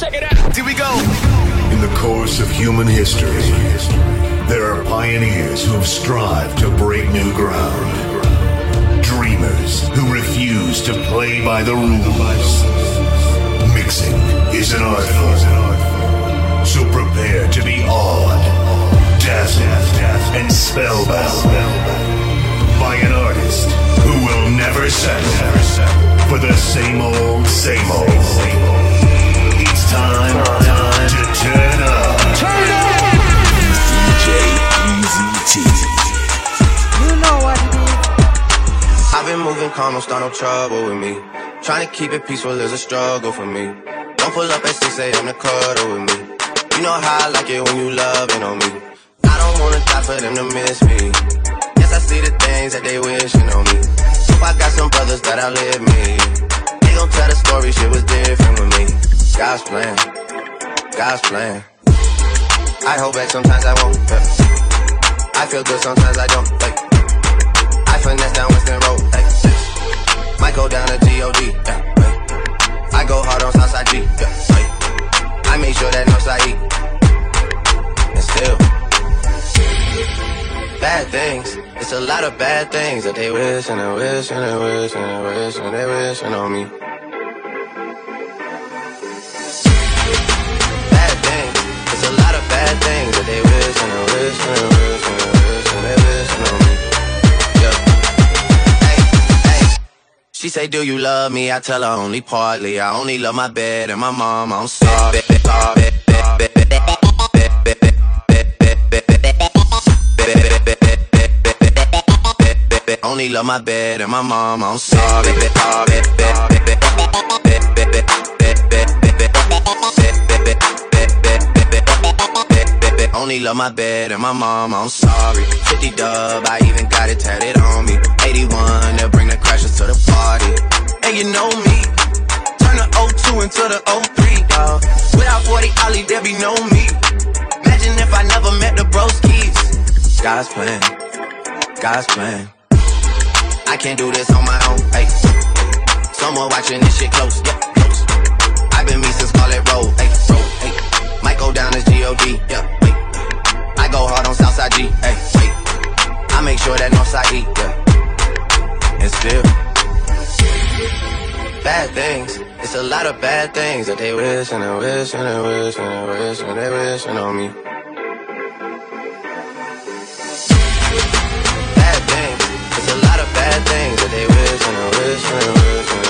Check it out. Here we go. In the course of human history, there are pioneers who have strived to break new ground. Dreamers who refuse to play by the rules. Mixing is an art form. So prepare to be awed, dazzled, and spellbound by an artist who will never settle for the same old, same old. It's time, to turn up. DJ. You know what it is. I've been moving calm, don't start no trouble with me. Trying to keep it peaceful is a struggle for me. Don't pull up at 6 a.m. to cuddle with me. You know how I like it when you loving on me. I don't wanna die for them to miss me. Yes, I see the things that they wishing on me. Hope I got some brothers that outlive me. They gon' tell the story, shit was different with me. God's plan, God's plan. I hold back sometimes I won't. yeah. I feel good sometimes I don't. Like, I finesse down Weston Road. Like, might go down to G-O-D. Yeah, I go hard on Southside G. Yeah, I make sure that Northside E. And still, bad things. It's a lot of bad things that they wish and they wish and they wish and they wish and they wishing on me. A lot of bad things that they wish and wish and wish and wish and wishing on me. Yeah. Hey, hey. She say, Do you love me? I tell her only partly. I only love my bed and my mom. I'm sorry. Only love my bed and my mom. I'm sorry. Only love my bed and my mom, I'm sorry. 50 dub, I even got it tatted on me. 81, they'll bring the crashers to the party. And you know me, turn the O2 into the 03, dawg. Without 40 Oli, there be no me. Imagine if I never met the broskies. God's plan, God's plan. I can't do this on my own, hey. Someone watching this shit close, yeah, close. I've been me since Scarlett Road, hey, road, hey. Might go down as G-O-D, yeah. Go hard on Southside G, hey, wait. I make sure that Northside E, yeah. And still, bad things. It's a lot of bad things that they wish and they wish and they wish and they wish and they wishing on me. Bad things. It's a lot of bad things that they wish and they wish and they wish and they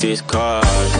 This his cars.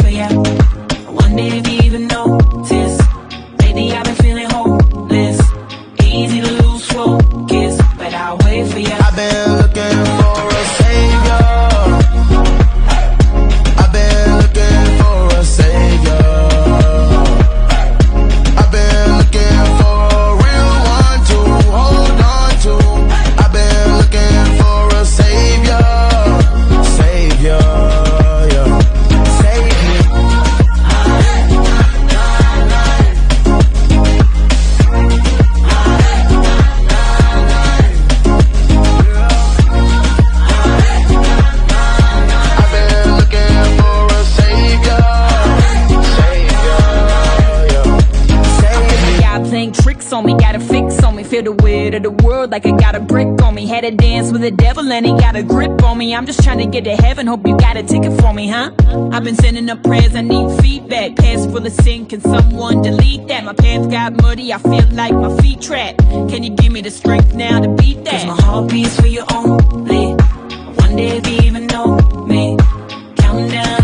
the devil and he got a grip on me. I'm just trying to get to heaven. Hope you got a ticket for me, huh? I've been sending up prayers. I need feedback. Past full of sin. Can someone delete that? My pants got muddy. I feel like my feet trapped. Can you give me the strength now to beat that? Cause my heart beats for you only. One day if you even know me. Counting down.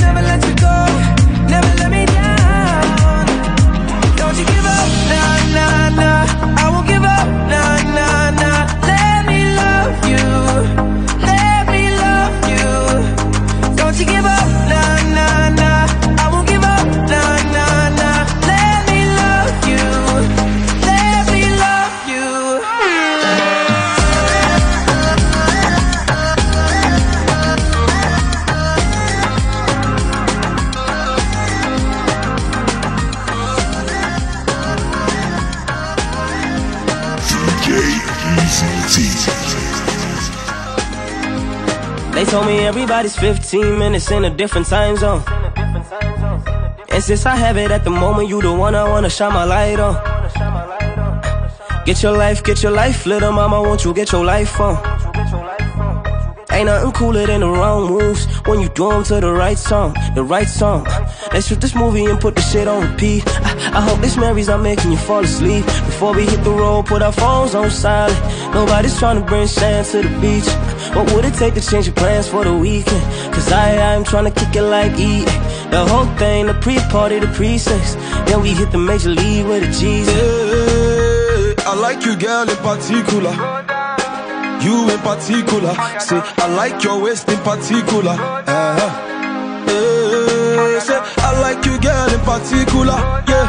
Never let you go, told me everybody's 15 minutes in a different time zone. And since I have it at the moment, you the one I wanna shine my light on. Get your life, get your life, little mama, won't you get your life on? Ain't nothing cooler than the wrong moves when you do 'em to the right song, the right song. Let's shoot this movie and put the shit on repeat. I, I hope this memory's not making you fall asleep. Before we hit the road, put our phones on silent. Nobody's trying to bring sand to the beach. What would it take to change your plans for the weekend? Cause I, I'm trying to kick it like E. The whole thing, the pre-party, the pre-sex. Then we hit the major league with a. Yeah, I like you, girl, in particular. You in particular. Say, I like your waist in particular. Uh-huh. Say, I like you, girl, in particular. Yeah.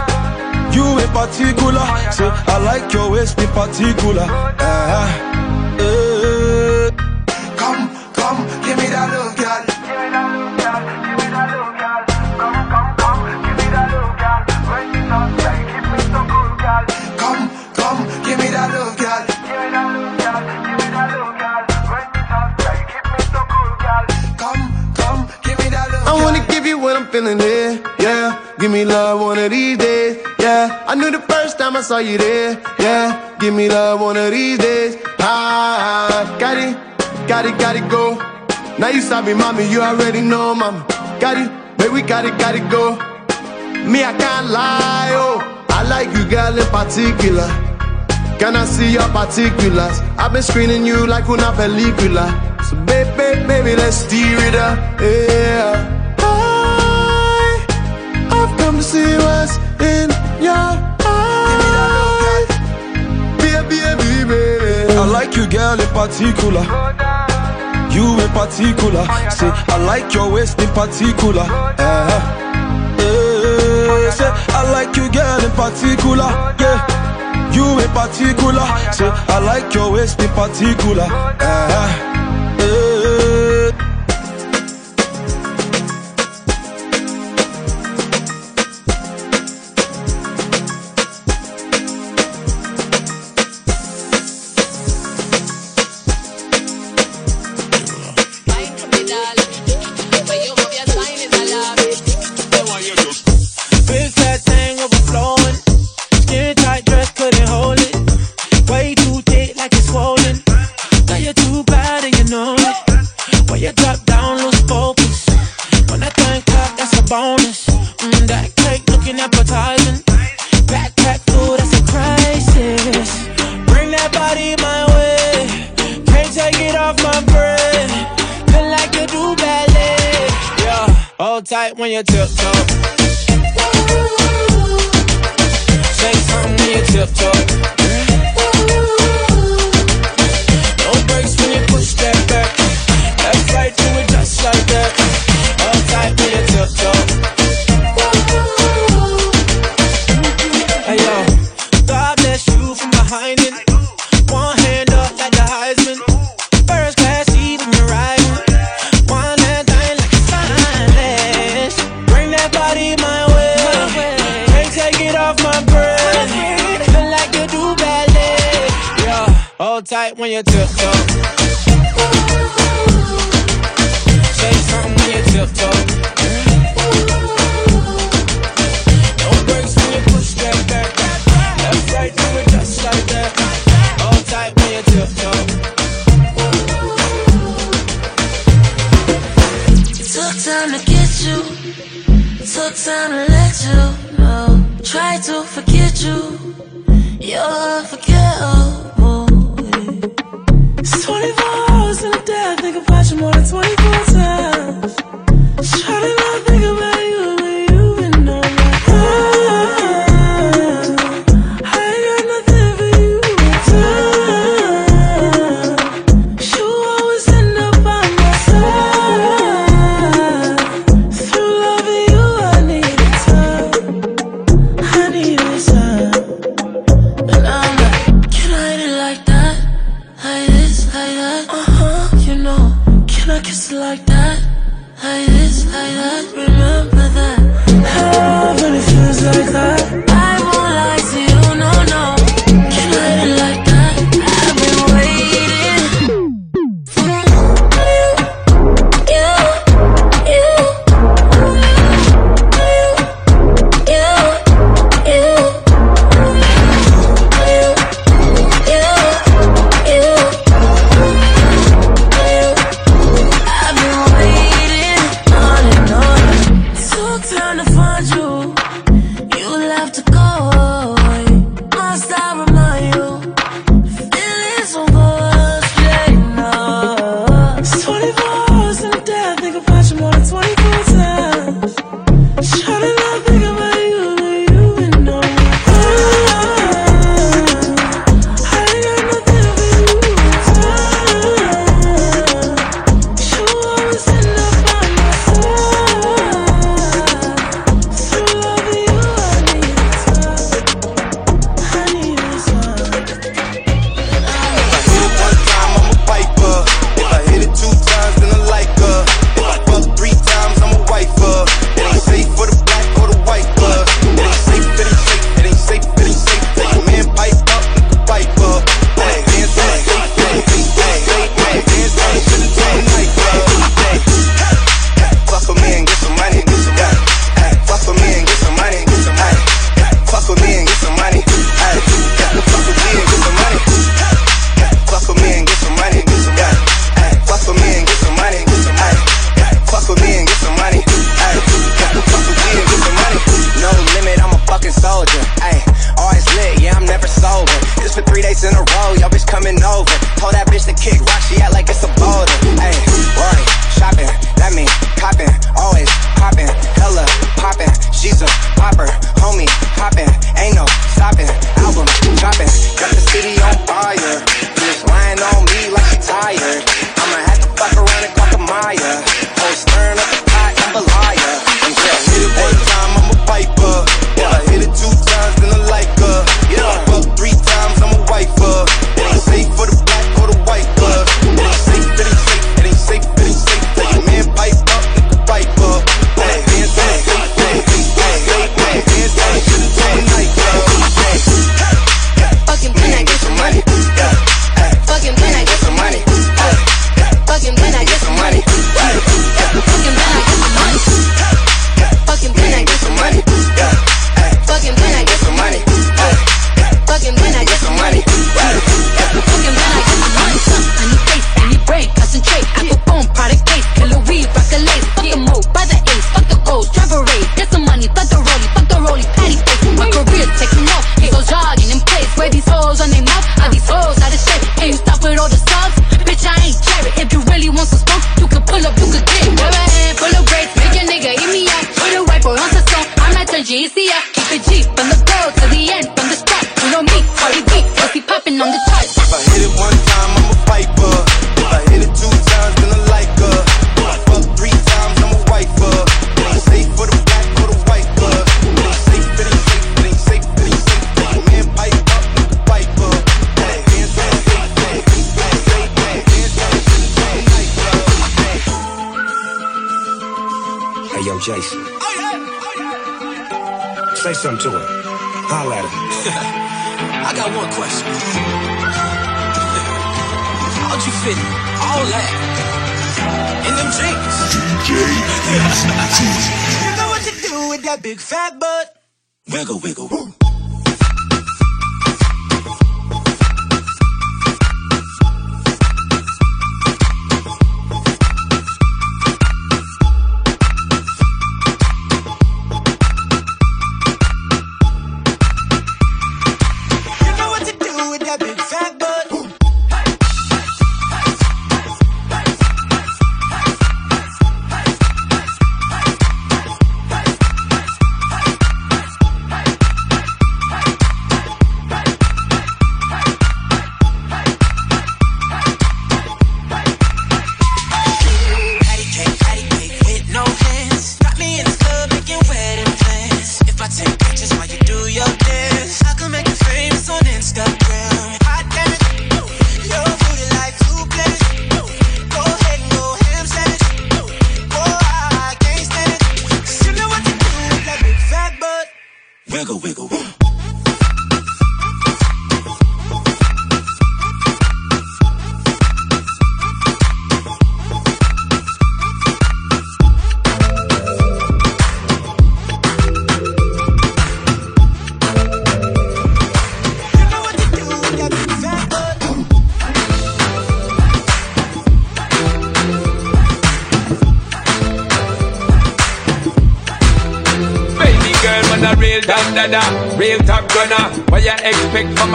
You in particular. Say, I like your waist in particular. Uh-huh. Yeah. I saw you there, yeah. Give me love one of these days, ah. Got it, got it, got it, go. Now you sabi, mommy, you already know, mama. Got it, baby, we got it, got it, go. Me, I can't lie, oh. I like you, girl, in particular. Can I see your particulars? I've been screening you like una película. So baby, baby, let's steer it up, yeah. I, I've come to see what's in your eyes. Like you, girl, in particular. You in particular. Say, I like your waist in particular. Uh-huh. Yeah, say, I like you, girl, in particular. Yeah. You in particular. Say, I like your waist in particular. Uh-huh. Yeah. Big when tiptoe. Tight when Survival!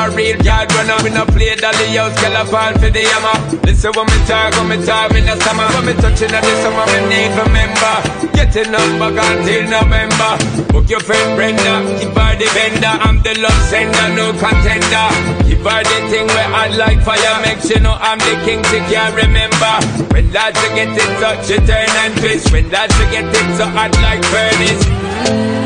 A real yard runner? We no play dolly house, girl a fall for the hammer. Listen when me talk, when me talk in the summer. When me touching on the summer, me need remember. Get a number until November. Book your friend Brenda, keep her the vendor. I'm the love sender, no contender. Keep her the thing where I like fire, make sure know I'm the king, she can't remember. When lads get it touch, she turn and twist. When lads get it so hot like furnace.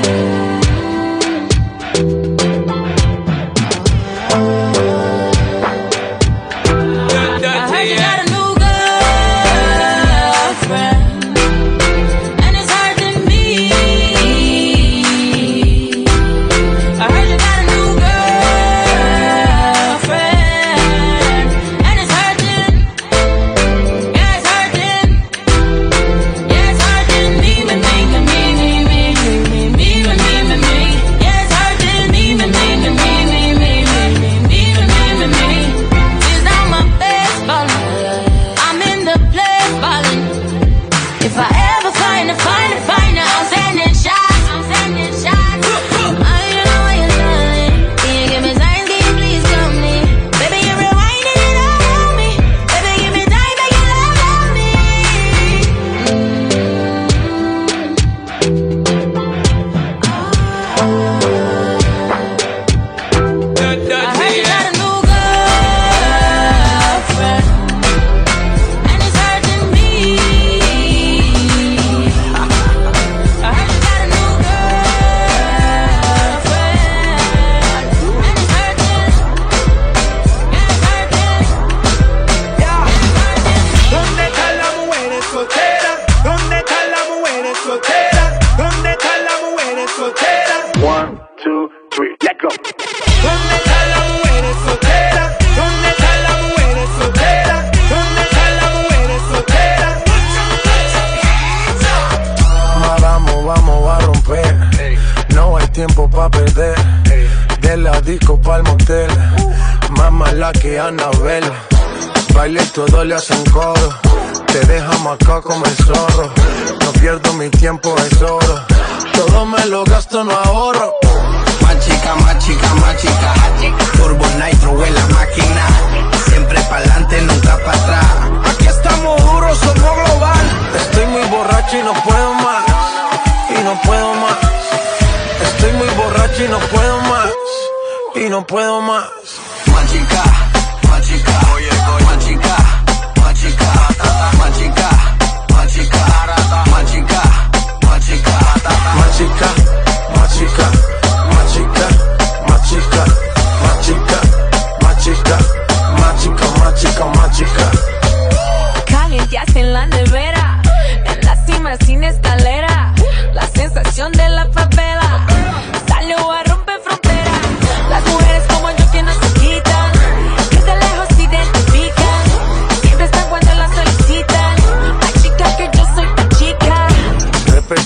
Baile todo le hacen coro. Te deja acá como el zorro. No pierdo mi tiempo, es oro. Todo me lo gasto, no ahorro. Más chica, más chica, más chica. Turbo Nitro en la máquina. Siempre pa'lante, nunca para atrás. Aquí estamos duros, somos global. Estoy muy borracho y no puedo más. Y no puedo más. Estoy muy borracho y no puedo más. Y no puedo más. Más chica, en la nevera, en la cima sin escalera, la sensación de la favela.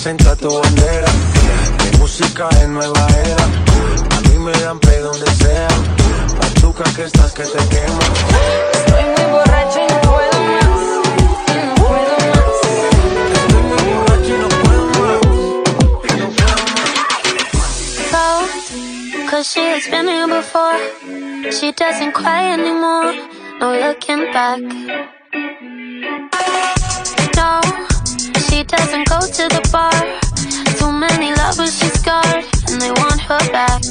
Representa tu bandera. Mi música es nueva era. A mí me dan pe donde sea. Pachuca que estás que te quema. Estoy muy borracho y no puedo más, y no puedo más. Estoy muy borracho y no puedo más. Cold, oh, cause she has been here before. She doesn't cry anymore, no looking back. No, she doesn't go to the bar. Too many lovers she's scarred, and they want her back.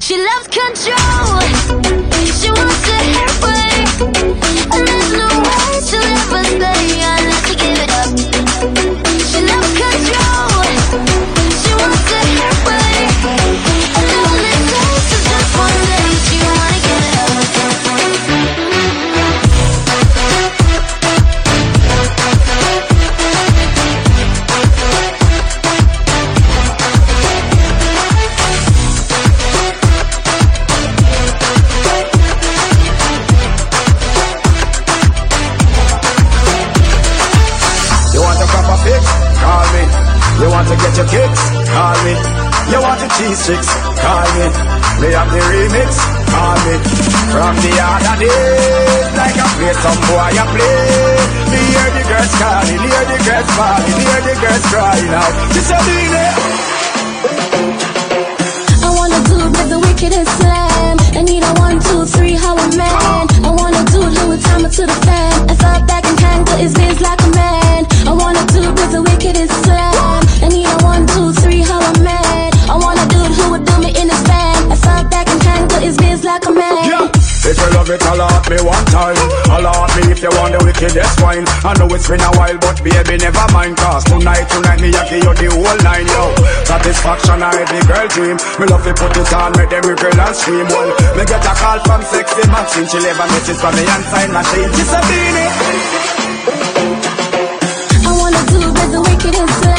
She loves control, she wants G6, call me. Play up the remix, call me. From the other day, like I play some boy, I play. Me hear the girls calling, hear the girls falling, hear the girls crying out. This a I wanna do it with the wickedest slam. I need a one, two, three, how a man. I wanna do Louis Timer to the fan. I thought back and tangle his biz like If you love me one time. Allow me if you want the wickedest wine. I know it's been a while, but baby, never mind. Cause tonight, tonight, me I give you the whole nine, yo. Satisfaction, I the girl dream. Me love to put it on, make them girl and scream. Well, me get a call from sexy machine. She leave a message from me and sign machine. She's a beanie. I wanna do it with the wickedest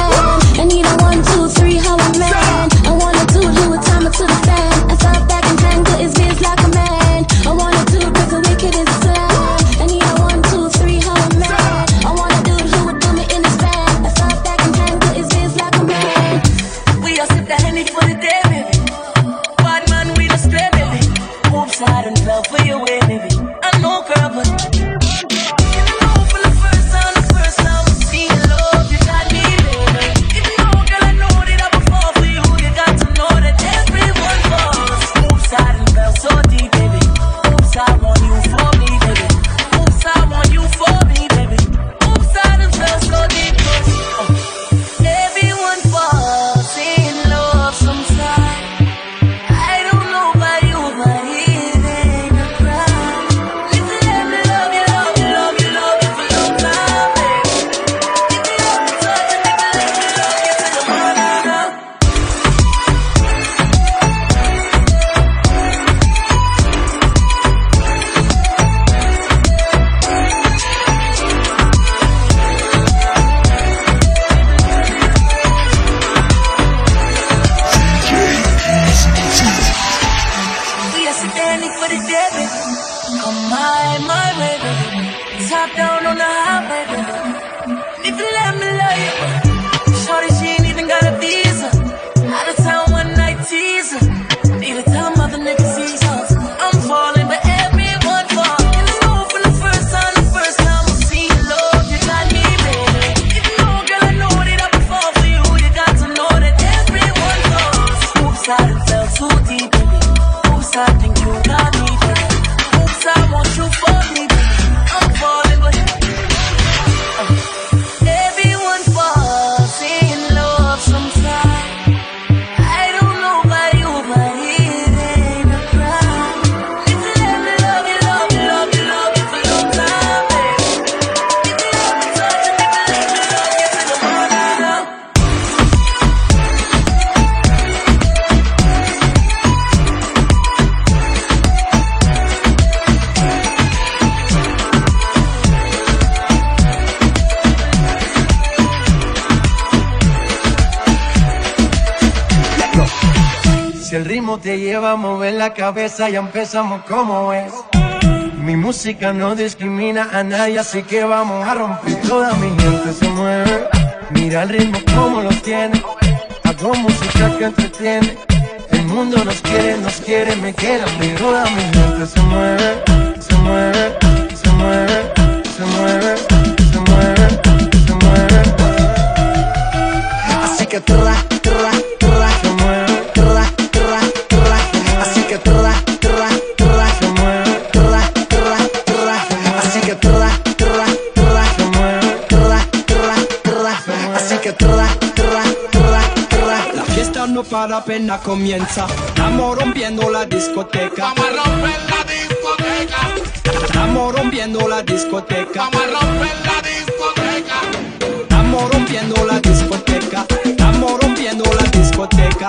Top down la cabeza, ya empezamos como es. Mi música no discrimina a nadie, así que vamos a romper. Toda mi gente se mueve. Mira el ritmo como lo tiene. Hago música que entretiene. El mundo nos quiere, nos quiere, me quiere. mí. Toda mi gente se mueve, se mueve, se mueve, se mueve, se mueve, se mueve. Así que tra, para apenas comienza. Estamos rompiendo la discoteca. Vamos a romper la discoteca. Estamos rompiendo la discoteca. Vamos a romper la discoteca. Estamos rompiendo la discoteca. Estamos rompiendo la discoteca.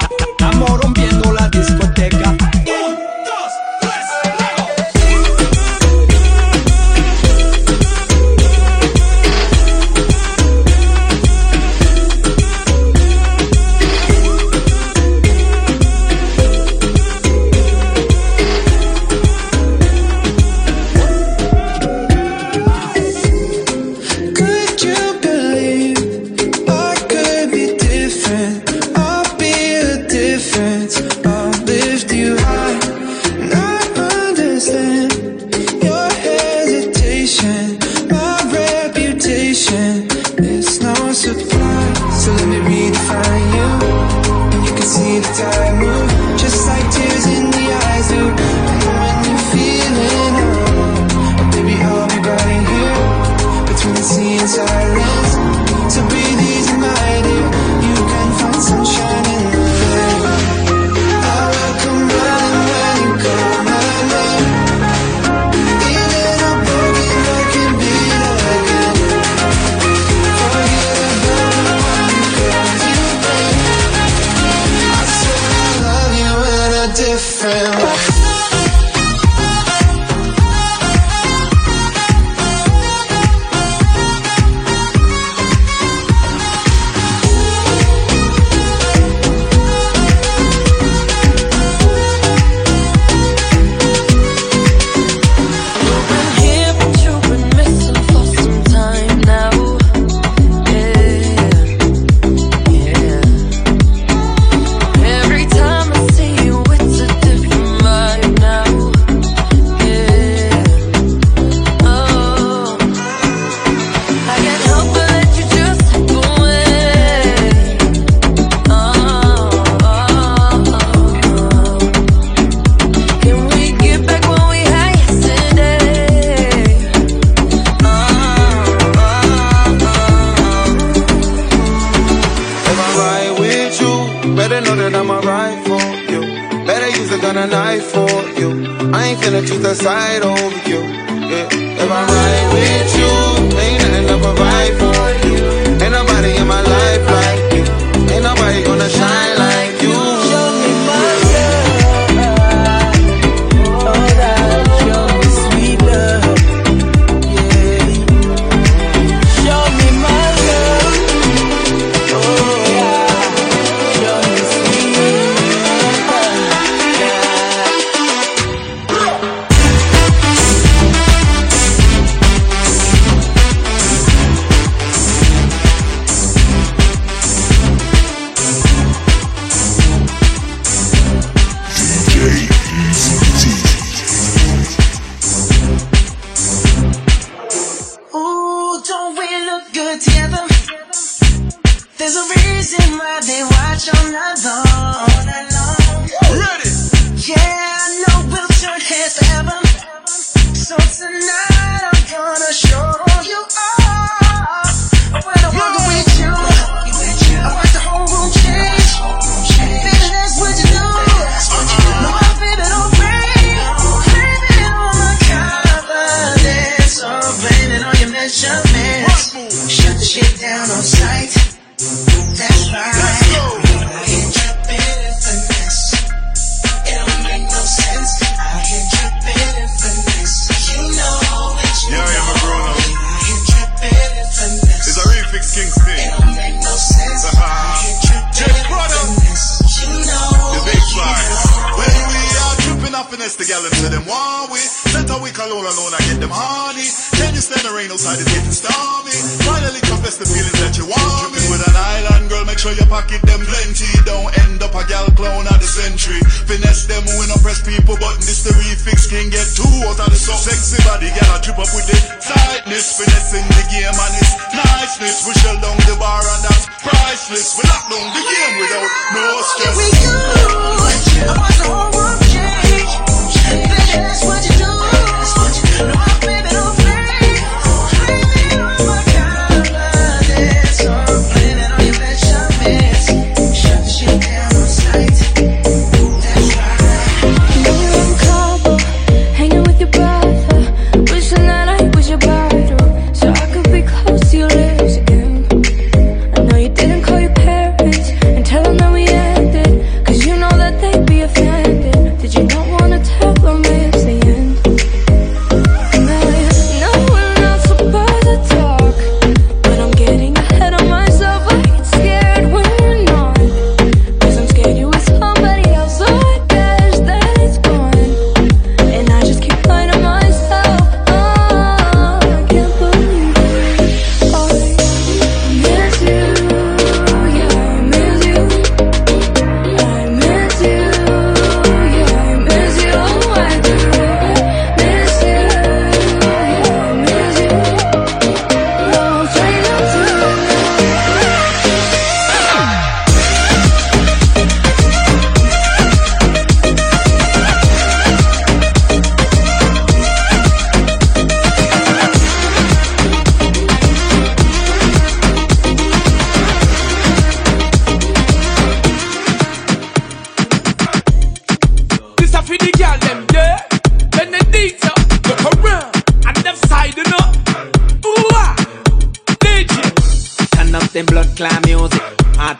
people, but this the refix can get two out of the sub. Sex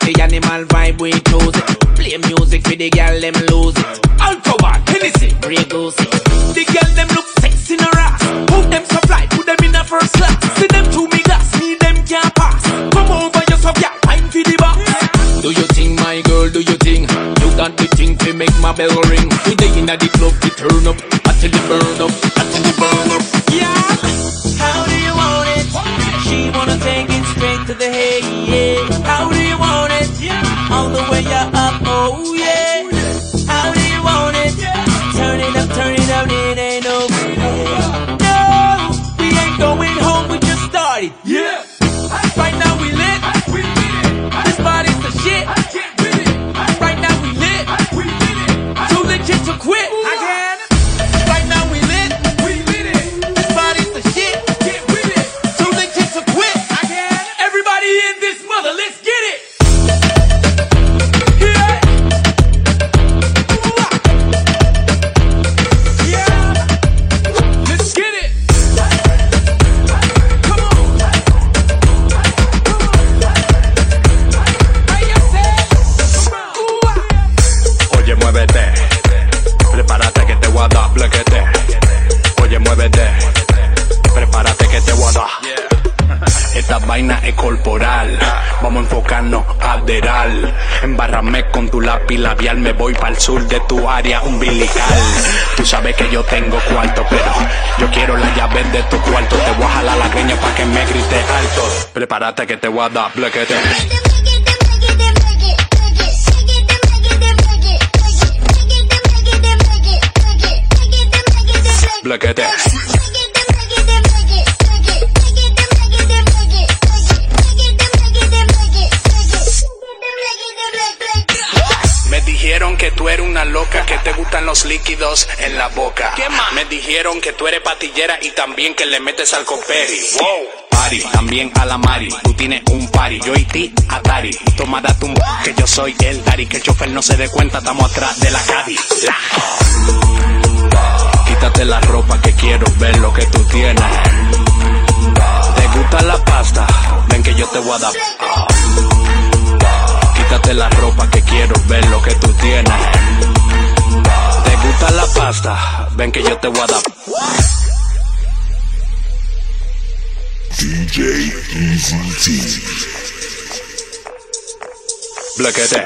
Party animal vibe, we choose it. Play music for the girl, them lose it. Alcohol, Hennessy. Grey. The girl them look sexy in a ass. Put them so fly, put them in a first class. See them two me glass, me them can't pass. Come over yourself, yeah, time for the box. Do you think, my girl, do you think? You got the thing to make my bell ring. We day in the club, we turn up. Until it burn aderal. Embárrame con tu lápiz labial. Me voy para el sur de tu área umbilical. Tú sabes que yo tengo cuarto, pero yo quiero la llave de tu cuarto. Te voy a jalar la greña para que me grites alto. Prepárate que te voy a dar blequete. Blequete. Te gustan los líquidos en la boca. ¿Qué más? Me dijeron que tú eres patillera y también que le metes al coperi. Wow. Party, también a la Mari. Tú tienes un party, yo y ti, Atari. Tomada tu que yo soy el Dari. Que el chofer no se dé cuenta, estamos atrás de la. La. Quítate la ropa que quiero ver lo que tú tienes. ¿Te gusta la pasta? Ven que yo te voy a dar. Quítate la ropa que quiero ver lo que tú tienes. ¿Te gusta la pasta? Ven que yo te voy a dar. DJ Easy T.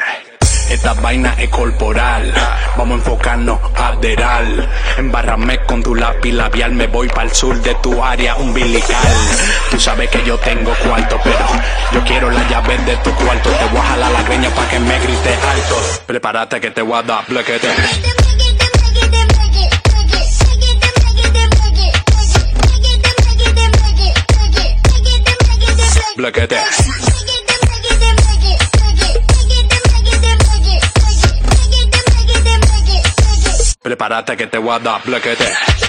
Esta vaina es corporal. Vamos a enfocarnos aderal. Embárrame con tu lápiz labial. Me voy para el sur de tu área umbilical. Tú sabes que yo tengo cuarto, pero yo quiero la llave de tu cuarto. Te voy a jalar la greña para que me grites alto. Prepárate que te voy a dar blequete. Prepárate que te voy a dar. Blequete.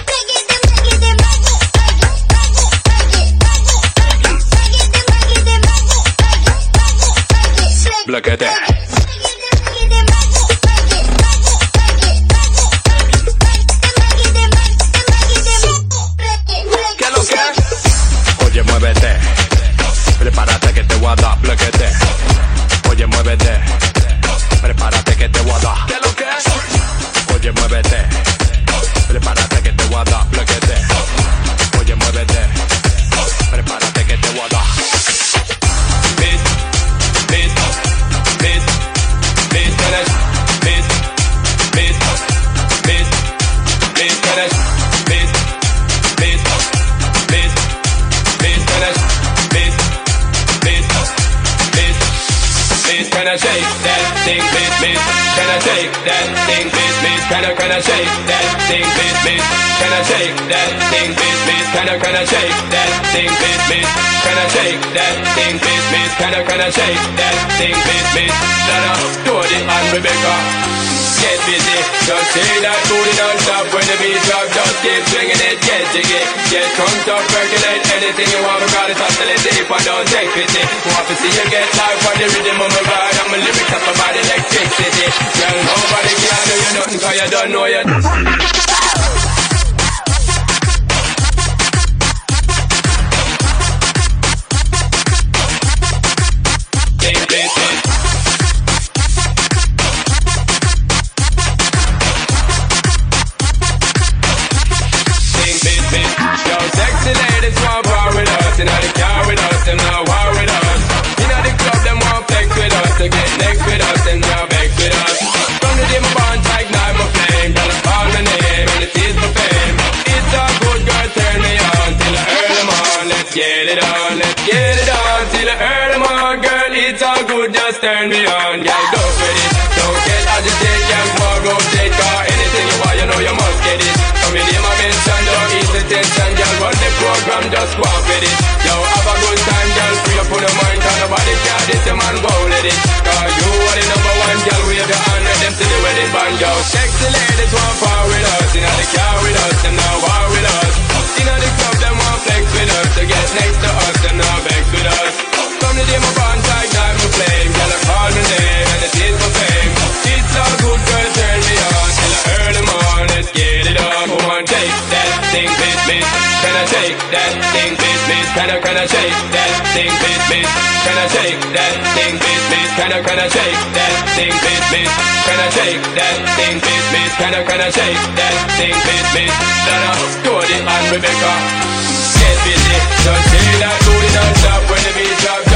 That thing, miss, miss, can I, can I shake that thing, miss, miss, can I shake that thing, miss, miss, can I, can I shake that thing, miss, miss, can I shake that thing, miss, miss, can I, can I shake that thing, miss, miss, Donna, Dodi and Rebecca get busy. Just say that booty don't stop when the beat drop. Just keep swinging it, get jiggy. Get drunk, stop percolate. Anything you want, we gotta tackle it. If I don't take pity, want to see you get life on the rhythm of my ride. I'm a lyrics up about electricity. Girl, nobody can do you nothing 'cause you don't know you. turn me on, girl. Don't sweat it, don't get agitated, girl. More rotate, car. Anything you want, you know you must get it. Come in here, my mention, don't ease the tension, girl. Run the program, just go out with it. Yo, have a good time, girl. Free up on the mind, cause nobody care. This your man, go let it. Cause you are the number one, girl. Wave your hand, let them see the wedding band, yo. Sexy ladies want power with us, in the car with us, them now war with us. In the club, them want flex with us, so get next to us. Can I shake that thing, bitch, bitch? Can I, can I shake that thing, bitch, bitch? Can I shake that thing, bitch, bitch? Can I, can I shake that thing, bitch, bitch? Can I shake that thing, bitch, bitch? Can I, can I shake that thing, bitch, bitch? Donna, Cody, and Rebecca. Get busy, just say that booty don't stop when the beat drops.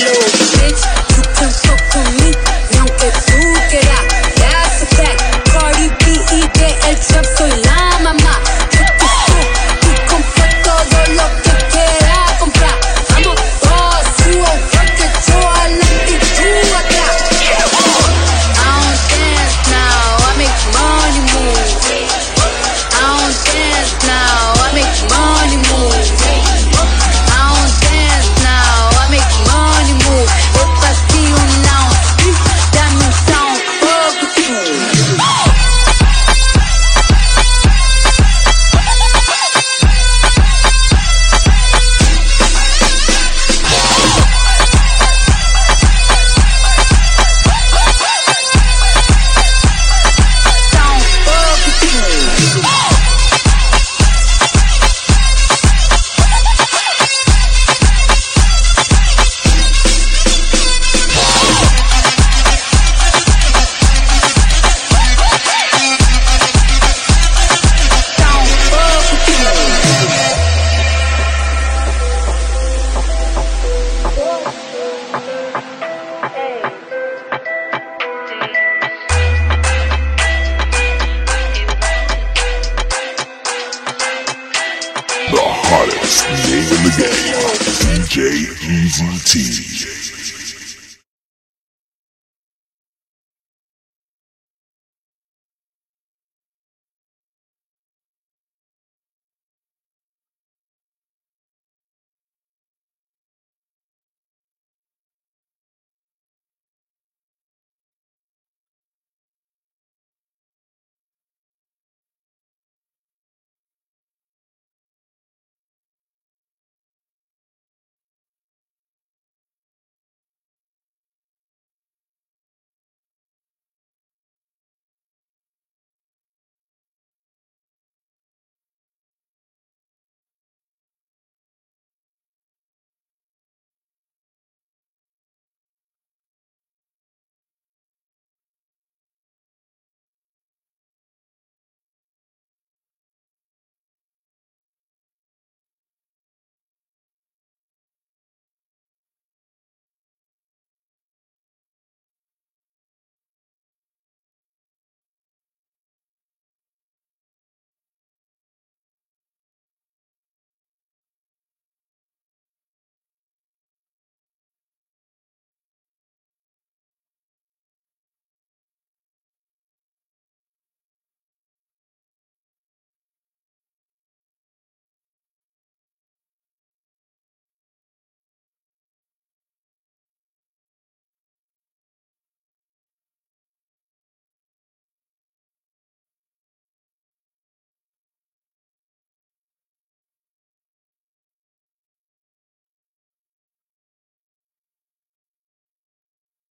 Little bitch,